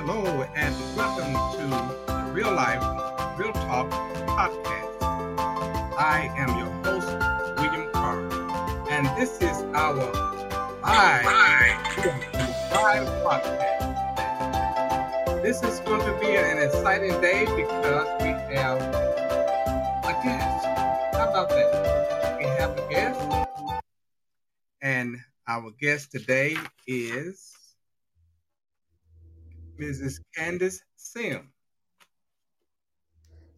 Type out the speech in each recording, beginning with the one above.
hello, and welcome to the Real Life, Real Talk podcast. I am your host, William Carr, and this is our live, live podcast. This is going to be an exciting day because we have a guest. How about that? We have a guest, and our guest today is Mrs. Candace Sim.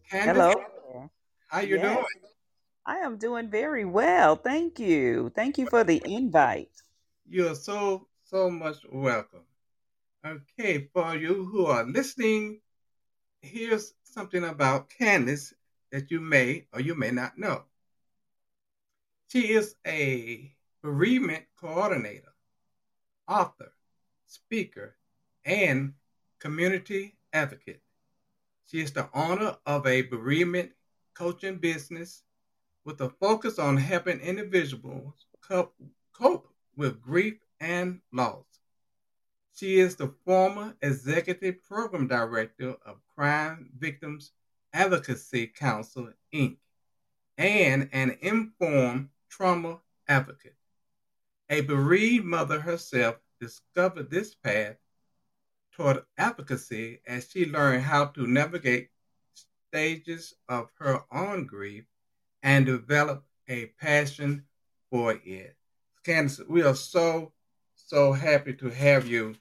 Candace, Hello. How you yes. doing? I am doing very well. Thank you. Thank you for the invite. You're so, so much welcome. Okay, for you who are listening, here's something about Candace that you may or you may not know. She is a bereavement coordinator, author, speaker, and community advocate. She is the owner of a bereavement coaching business with a focus on helping individuals cope, with grief and loss. She is the former executive program director of Crime Victims Advocacy Council, Inc., and an informed trauma advocate. A bereaved mother herself discovered this path toward advocacy as she learned how to navigate stages of her own grief and develop a passion for it. Candace, we are so, so happy to have you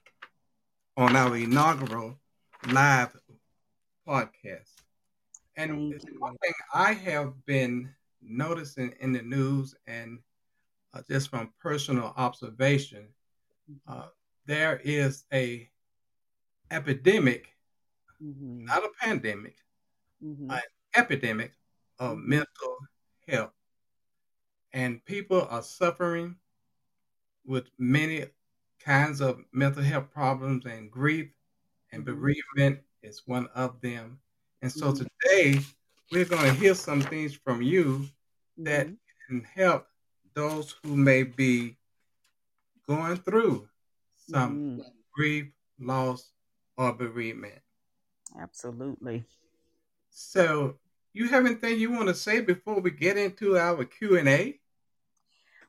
on our inaugural live podcast. And one thing I have been noticing in the news and uh, just from personal observation, uh, there is a epidemic, mm-hmm. not a pandemic, mm-hmm. an epidemic of mm-hmm. mental health. And people are suffering with many kinds of mental health problems and grief, and mm-hmm. bereavement is one of them. And so mm-hmm. today, we're going to hear some things from you that mm-hmm. can help those who may be going through some grief, loss, or bereavement. Absolutely. So, you have anything you want to say before we get into our Q and A?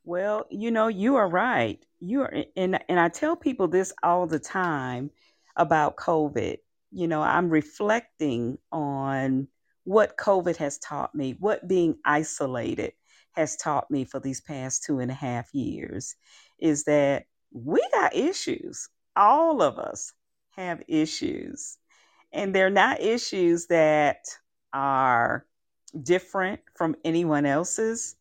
Well, you know, you are right. You are, and and I tell people this all the time about COVID. You know, I'm reflecting on what COVID has taught me, what being isolated has taught me for these past two and a half years, is that we got issues, all of us have issues. And they're not issues that are different from anyone else's.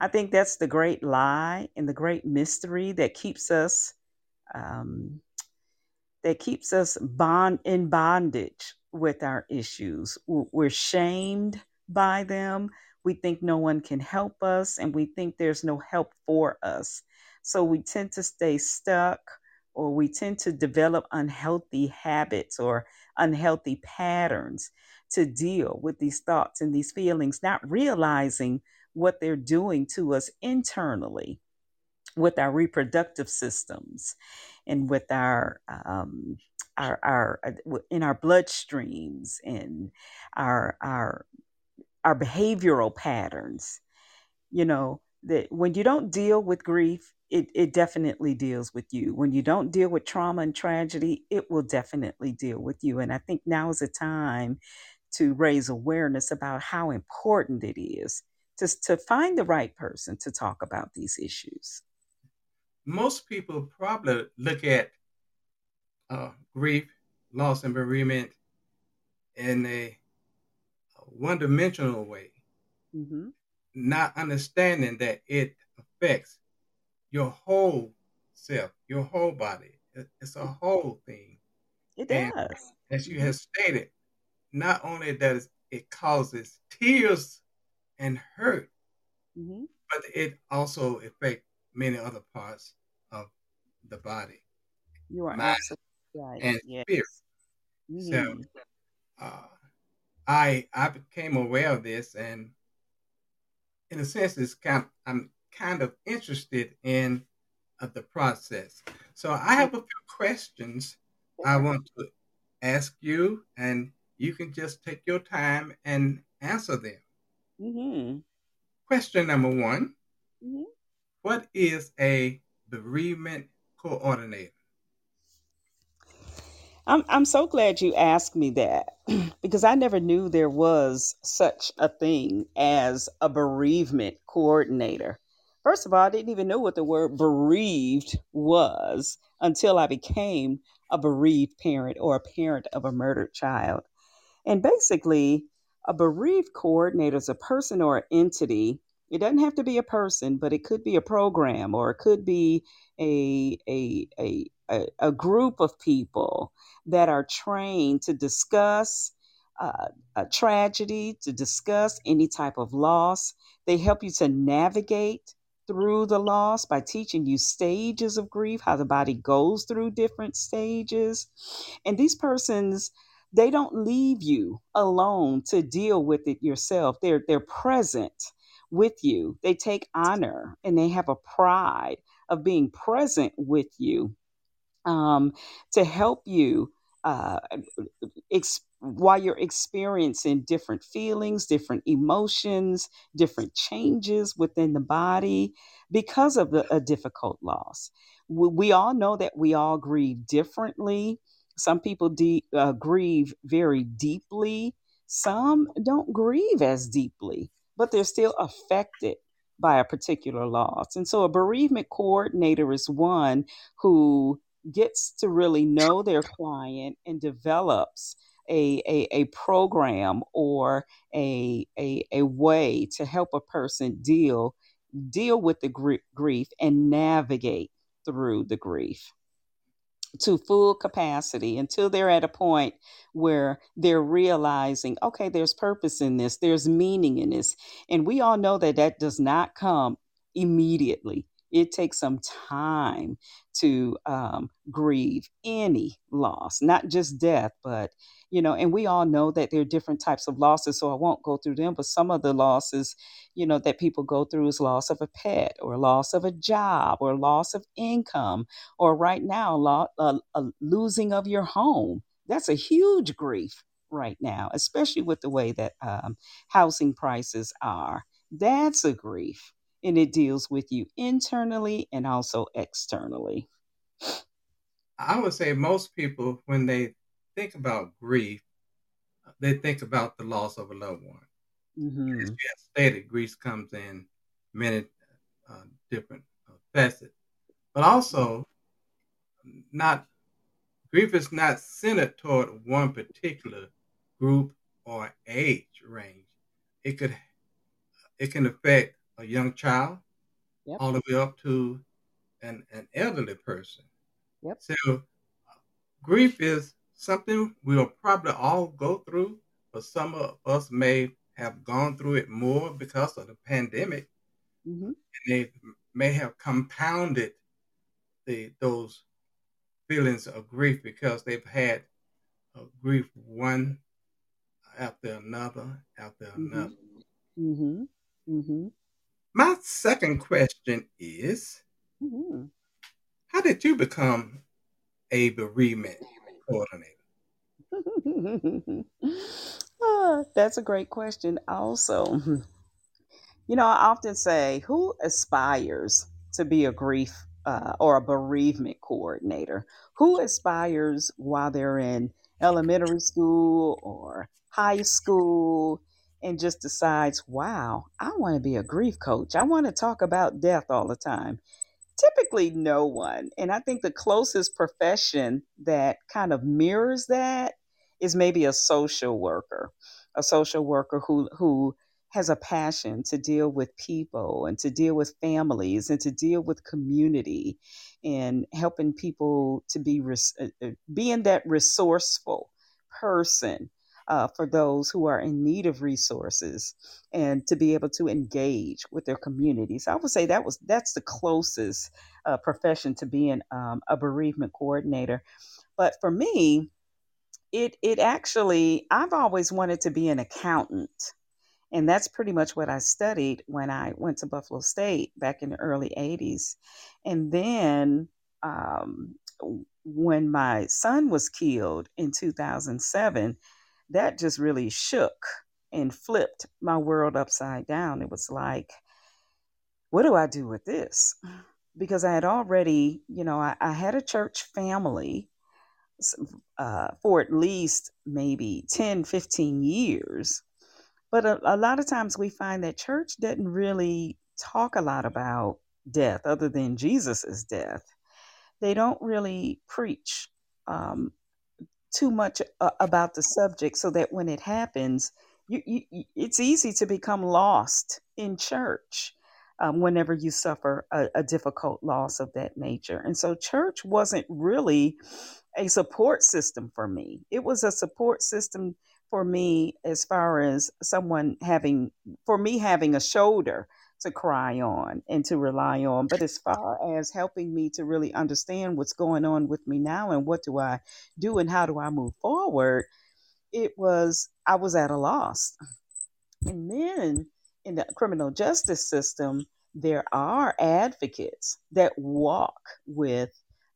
I think that's the great lie and the great mystery that keeps us um, that keeps us bond in bondage with our issues. We're shamed by them. We think no one can help us, and we think there's no help for us. So we tend to stay stuck or we tend to develop unhealthy habits or unhealthy patterns to deal with these thoughts and these feelings, not realizing what they're doing to us internally with our reproductive systems and with our um, our, our uh, in our bloodstreams and our our our behavioral patterns. You know that when you don't deal with grief it, it definitely deals with you. When you don't deal with trauma and tragedy, it will definitely deal with you. And I think now is a time to raise awareness about how important it is to, to find the right person to talk about these issues. Most people probably look at uh, grief, loss, and bereavement in a one dimensional way, mm-hmm. not understanding that it affects your whole self, your whole body. It's a whole thing. It does. And as you have stated, not only does it causes tears and hurt, mm-hmm. but it also affects many other parts of the body. You are mind, absolutely right. And yes. spirit. Mm-hmm. So uh, I I became aware of this and in a sense it's kind of, I'm kind of interested in uh, the process. So I have a few questions I want to ask you, and you can just take your time and answer them. Mm-hmm. Question number one Mm-hmm. What is a bereavement coordinator? I'm I'm so glad you asked me that because I never knew there was such a thing as a bereavement coordinator. First of all, I didn't even know what the word bereaved was until I became a bereaved parent or a parent of a murdered child. And basically, a bereaved coordinator is a person or an entity. It doesn't have to be a person, but it could be a program or it could be a, a, a, a, a group of people that are trained to discuss uh, a tragedy, to discuss any type of loss. They help you to navigate through the loss by teaching you stages of grief, how the body goes through different stages. And these persons they don't leave you alone to deal with it yourself. They're they're present with you. They take honor and they have a pride of being present with you um, to help you uh, while you're experiencing different feelings, different emotions, different changes within the body because of the, a difficult loss. We, we all know that we all grieve differently. Some people de- uh, grieve very deeply, some don't grieve as deeply, but they're still affected by a particular loss. And so a bereavement coordinator is one who gets to really know their client and develops a, a, a program or a, a, a way to help a person deal deal with the gr- grief and navigate through the grief to full capacity until they're at a point where they're realizing, okay, there's purpose in this, there's meaning in this. And we all know that that does not come immediately. It takes some time to um, grieve any loss, not just death, but you know, and we all know that there are different types of losses, so I won't go through them. But some of the losses, you know, that people go through is loss of a pet, or loss of a job, or loss of income, or right now, a, a losing of your home. That's a huge grief right now, especially with the way that um, housing prices are. That's a grief and it deals with you internally and also externally. I would say most people, when they think about grief, they think about the loss of a loved one. Mm-hmm. As you have stated, grief comes in many uh, different uh, facets, but also not grief is not centered toward one particular group or age range. It could it can affect a young child Yep. all the way up to an, an elderly person. Yep. So grief is something we'll probably all go through, but some of us may have gone through it more because of the pandemic, Mm-hmm. and they may have compounded the those feelings of grief because they've had uh, grief one after another after another. Mm-hmm. Mm-hmm. My second question is, Mm-hmm. how did you become a bereavement coordinator? Ah, that's a great question. Also, you know, I often say, who aspires to be a grief uh, or a bereavement coordinator? Who aspires while they're in elementary school or high school and just decides, wow, I want to be a grief coach. I want to talk about death all the time typically no one. And I think the closest profession that kind of mirrors that is maybe a social worker, a social worker who who has a passion to deal with people and to deal with families and to deal with community and helping people to be res- uh, uh, being that resourceful person uh, for those who are in need of resources and to be able to engage with their communities. I would say that was that's the closest uh, profession to being um, a bereavement coordinator. But for me, it it actually I've always wanted to be an accountant. And that's pretty much what I studied when I went to Buffalo State back in the early 80s. And then um, when my son was killed in 2007, that just really shook and flipped my world upside down. It was like, what do I do with this? Because I had already, you know, I, I had a church family uh, for at least maybe 10, 15 years. But a, a lot of times we find that church doesn't really talk a lot about death other than Jesus's death. They don't really preach um, too much uh, about the subject so that when it happens, you, you, it's easy to become lost in church um, whenever you suffer a, a difficult loss of that nature. And so, church wasn't really a support system for me. It was a support system for me as far as someone having, for me having a shoulder to cry on and to rely on. But as far as helping me to really understand what's going on with me now and what do I do and how do I move forward, it was, I was at a loss. And then in the criminal justice system, there are advocates that walk with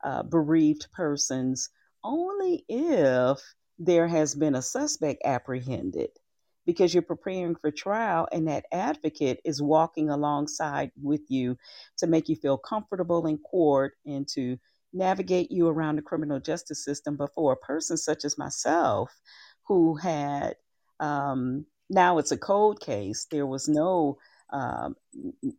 uh, bereaved persons only if there has been a suspect apprehended because you're preparing for trial and that advocate is walking alongside with you to make you feel comfortable in court and to navigate you around the criminal justice system. But for a person such as myself who had um, now it's a cold case, there was no um,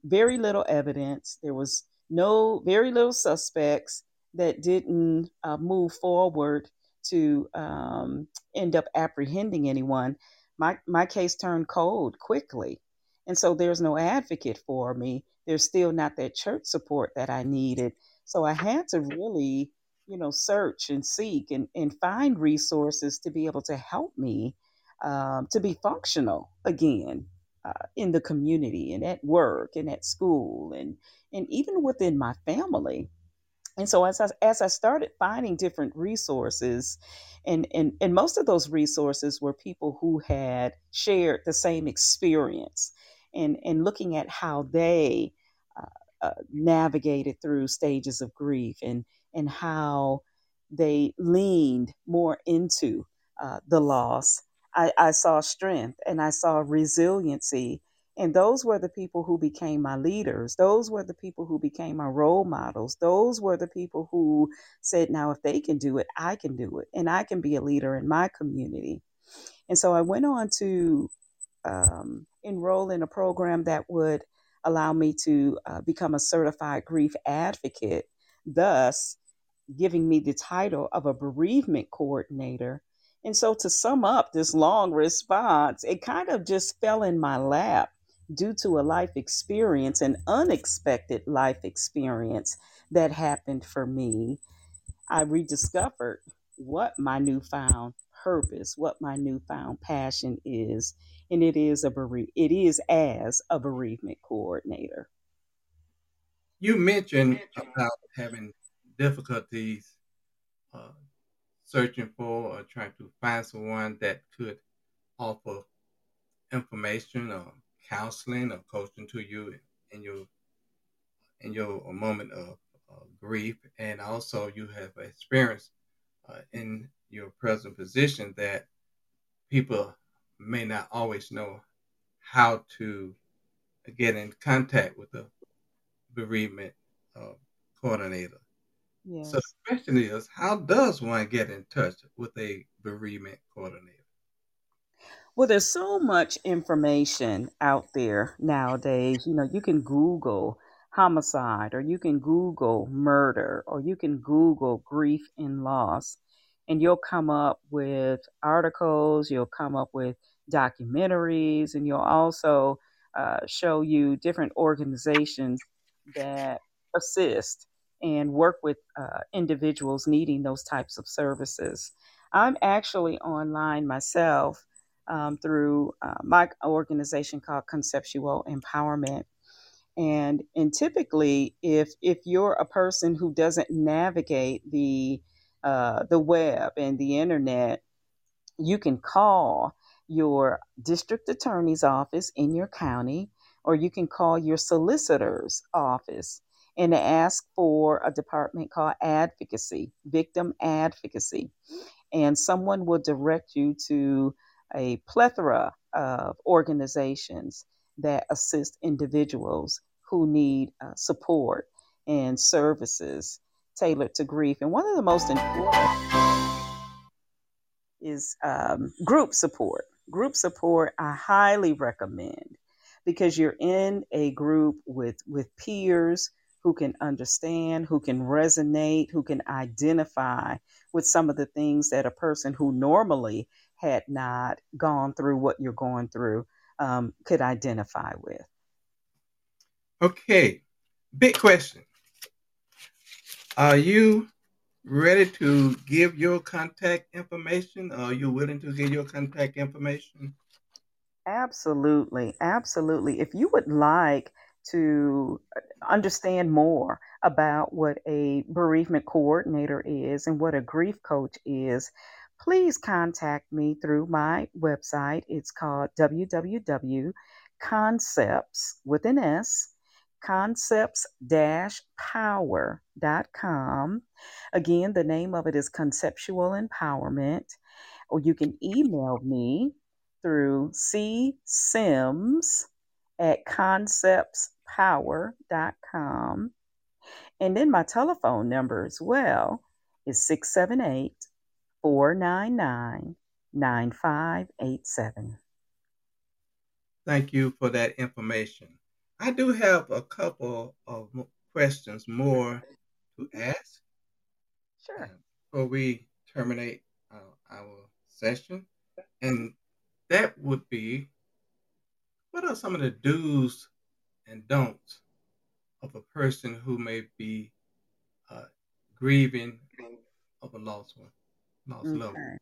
very little evidence. There was no very little suspects that didn't uh, move forward to um, end up apprehending anyone. My my case turned cold quickly, and so there's no advocate for me. There's still not that church support that I needed. So I had to really, you know, search and seek and, and find resources to be able to help me um, to be functional again uh, in the community and at work and at school and and even within my family. And so as I, as I started finding different resources, and, and, and most of those resources were people who had shared the same experience and, and looking at how they uh, uh, navigated through stages of grief and, and how they leaned more into uh, the loss I, I saw strength and I saw resiliency. And those were the people who became my leaders. Those were the people who became my role models. Those were the people who said, now, if they can do it, I can do it. And I can be a leader in my community. And so I went on to um, enroll in a program that would allow me to uh, become a certified grief advocate, thus giving me the title of a bereavement coordinator and so, to sum up this long response, it kind of just fell in my lap due to a life experience, an unexpected life experience that happened for me. I rediscovered what my newfound purpose, what my newfound passion is, and it is a bere- it is as a bereavement coordinator. You mentioned about having difficulties uh, searching for or trying to find someone that could offer information or counseling or coaching to you in your in your moment of uh, grief, and also you have experience uh, in your present position that people may not always know how to get in contact with the bereavement uh, coordinator. So the question is, how does one get in touch with a bereavement coordinator? Well, there's so much information out there nowadays. You know, you can Google homicide, or you can Google murder, or you can Google grief and loss, and you'll come up with articles, you'll come up with documentaries, and you'll also uh, show you different organizations that assist and work with uh, individuals needing those types of services. I'm actually online myself um, through uh, my organization called Conceptual Empowerment. And, and typically, if if you're a person who doesn't navigate the uh, the web and the internet, you can call your district attorney's office in your county, or you can call your solicitor's office and ask for a department called advocacy, victim advocacy. And someone will direct you to a plethora of organizations that assist individuals who need uh, support and services tailored to grief. And one of the most important is um, group support. Group support, I highly recommend because you're in a group with with peers who can understand, who can resonate, who can identify with some of the things that a person who normally had not gone through what you're going through um, could identify with. Okay, big question. Are you ready to give your contact information? Are you willing to give your contact information? Absolutely. Absolutely. If you would like to understand more about what a bereavement coordinator is and what a grief coach is, please contact me through my website. It's called www.concepts with an S concepts-power.com. Again, the name of it is Conceptual Empowerment. Or you can email me through csims at conceptspower.com. And then my telephone number as well is 678 499 9587. Thank you for that information. I do have a couple of questions more to ask. Sure. Before we terminate uh, our session, and that would be what are some of the do's and don'ts of a person who may be uh, grieving of a lost one, okay.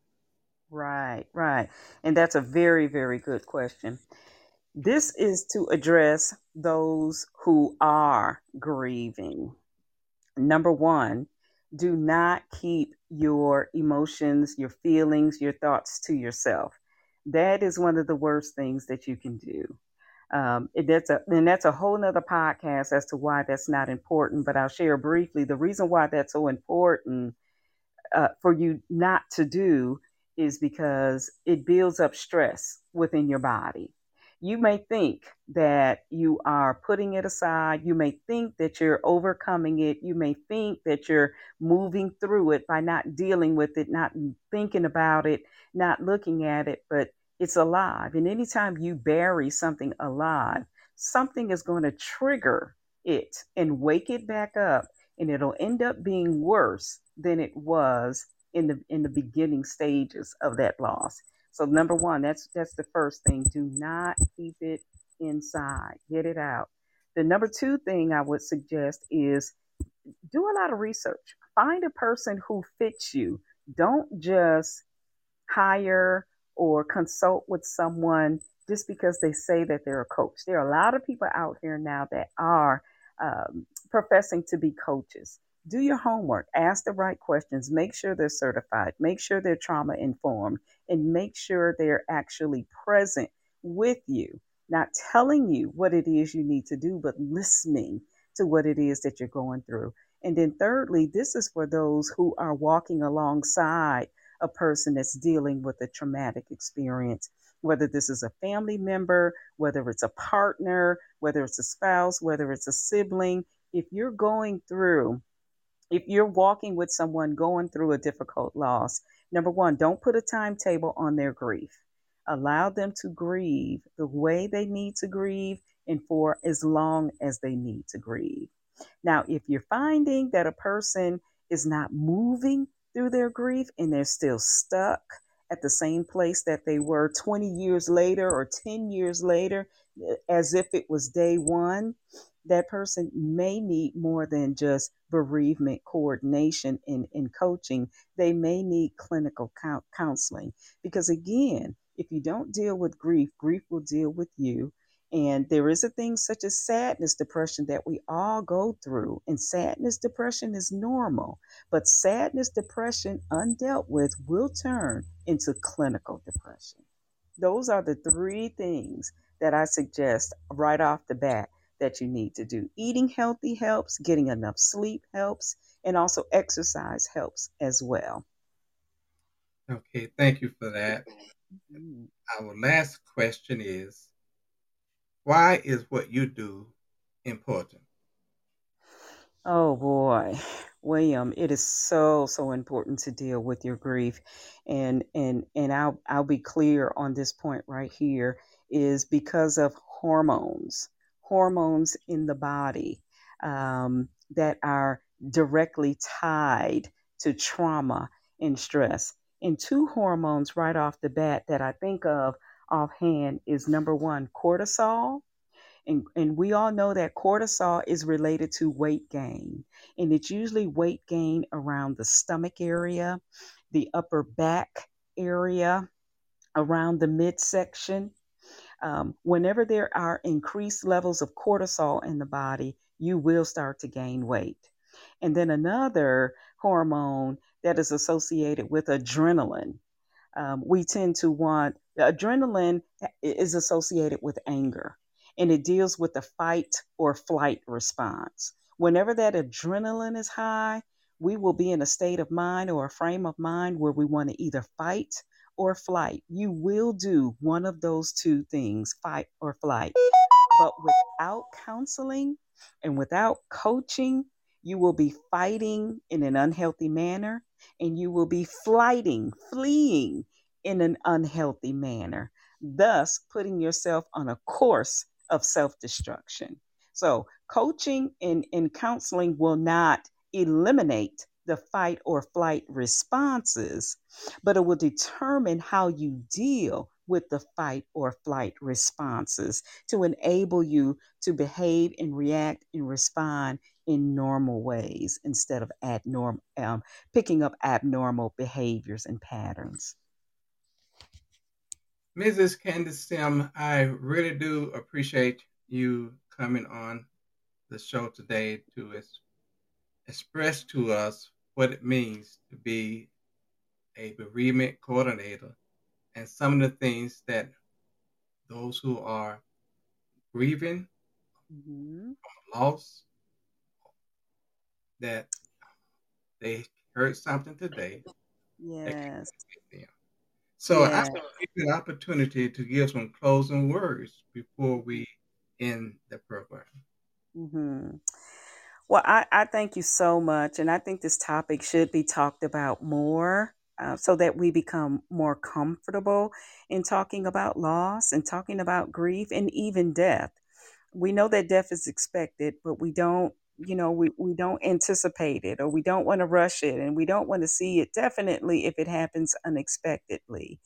Right, right. And that's a very, very good question. This is to address those who are grieving. Number one, do not keep your emotions, your feelings, your thoughts to yourself. That is one of the worst things that you can do. Um, that's a and that's a whole nother podcast as to why that's not important. But I'll share briefly the reason why that's so important uh, for you not to do is because it builds up stress within your body you may think that you are putting it aside. You may think that you're overcoming it. You may think that you're moving through it by not dealing with it, not thinking about it, not looking at it, but it's alive. And anytime you bury something alive, something is going to trigger it and wake it back up, and it'll end up being worse than it was in the in the beginning stages of that loss. So number one, that's that's the first thing. Do not keep it inside. Get it out. The number two thing I would suggest is do a lot of research. Find a person who fits you. Don't just hire or consult with someone just because they say that they're a coach. There are a lot of people out here now that are um, professing to be coaches do your homework, ask the right questions, make sure they're certified, make sure they're trauma informed, and make sure they're actually present with you, not telling you what it is you need to do, but listening to what it is that you're going through. And then, thirdly, this is for those who are walking alongside a person that's dealing with a traumatic experience, whether this is a family member, whether it's a partner, whether it's a spouse, whether it's a sibling. If you're going through if you're walking with someone going through a difficult loss, number one, don't put a timetable on their grief. Allow them to grieve the way they need to grieve and for as long as they need to grieve. Now, if you're finding that a person is not moving through their grief and they're still stuck at the same place that they were 20 years later or 10 years later, eh, as if it was day one, that person may need more than just bereavement coordination and, and coaching. They may need clinical counseling because, again, if you don't deal with grief, grief will deal with you. And there is a thing such as sadness, depression that we all go through. And sadness, depression is normal. But sadness, depression, undealt with, will turn into clinical depression. Those are the three things that I suggest right off the bat that you need to do. Eating healthy helps, getting enough sleep helps, and also exercise helps as well. Okay, thank you for that. Mm-hmm. Our last question is why is what you do important? Oh boy. William, it is so so important to deal with your grief, and and and I'll I'll be clear on this point right here is because of hormones, hormones in the body um, that are directly tied to trauma and stress. And two hormones right off the bat that I think of offhand is number one, cortisol and, and we all know that cortisol is related to weight gain. And it's usually weight gain around the stomach area, the upper back area, around the midsection. Um, whenever there are increased levels of cortisol in the body, you will start to gain weight. And then another hormone that is associated with adrenaline. Um, we tend to want adrenaline is associated with anger and it deals with the fight or flight response. Whenever that adrenaline is high, we will be in a state of mind or a frame of mind where we want to either fight or flight. You will do one of those two things, fight or flight. But without counseling and without coaching, you will be fighting in an unhealthy manner and you will be flighting, fleeing in an unhealthy manner, thus putting yourself on a course of self destruction. So, coaching and, and counseling will not eliminate the fight or flight responses, but it will determine how you deal with the fight or flight responses to enable you to behave and react and respond in normal ways instead of abnormal, um, picking up abnormal behaviors and patterns. Mrs. Candace Sim, I really do appreciate you coming on the show today to es- express to us what it means to be a bereavement coordinator and some of the things that those who are grieving mm-hmm. loss that they heard something today. Yes. So yeah. I give you an opportunity to give some closing words before we end the program. Mm-hmm. Well, I, I thank you so much. And I think this topic should be talked about more uh, so that we become more comfortable in talking about loss and talking about grief and even death. We know that death is expected, but we don't you know we, we don't anticipate it or we don't want to rush it and we don't want to see it definitely if it happens unexpectedly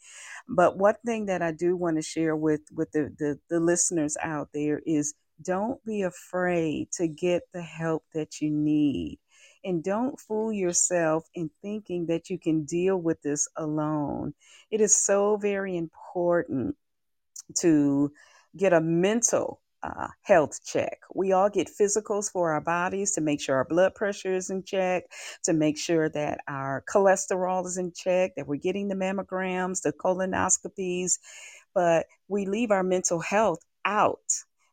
but one thing that i do want to share with with the, the, the listeners out there is don't be afraid to get the help that you need and don't fool yourself in thinking that you can deal with this alone it is so very important to get a mental uh, health check. We all get physicals for our bodies to make sure our blood pressure is in check, to make sure that our cholesterol is in check, that we're getting the mammograms, the colonoscopies, but we leave our mental health out.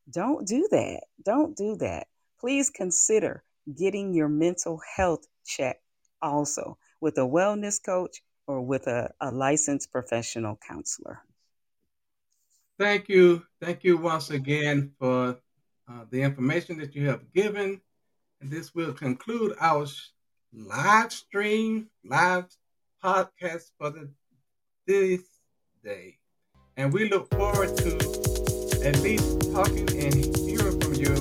Don't do that. Don't do that. Please consider getting your mental health check also with a wellness coach or with a, a licensed professional counselor. Thank you. Thank you once again for uh, the information that you have given. And this will conclude our live stream, live podcast for the, this day. And we look forward to at least talking and hearing from you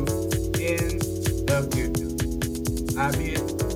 in the future. I bid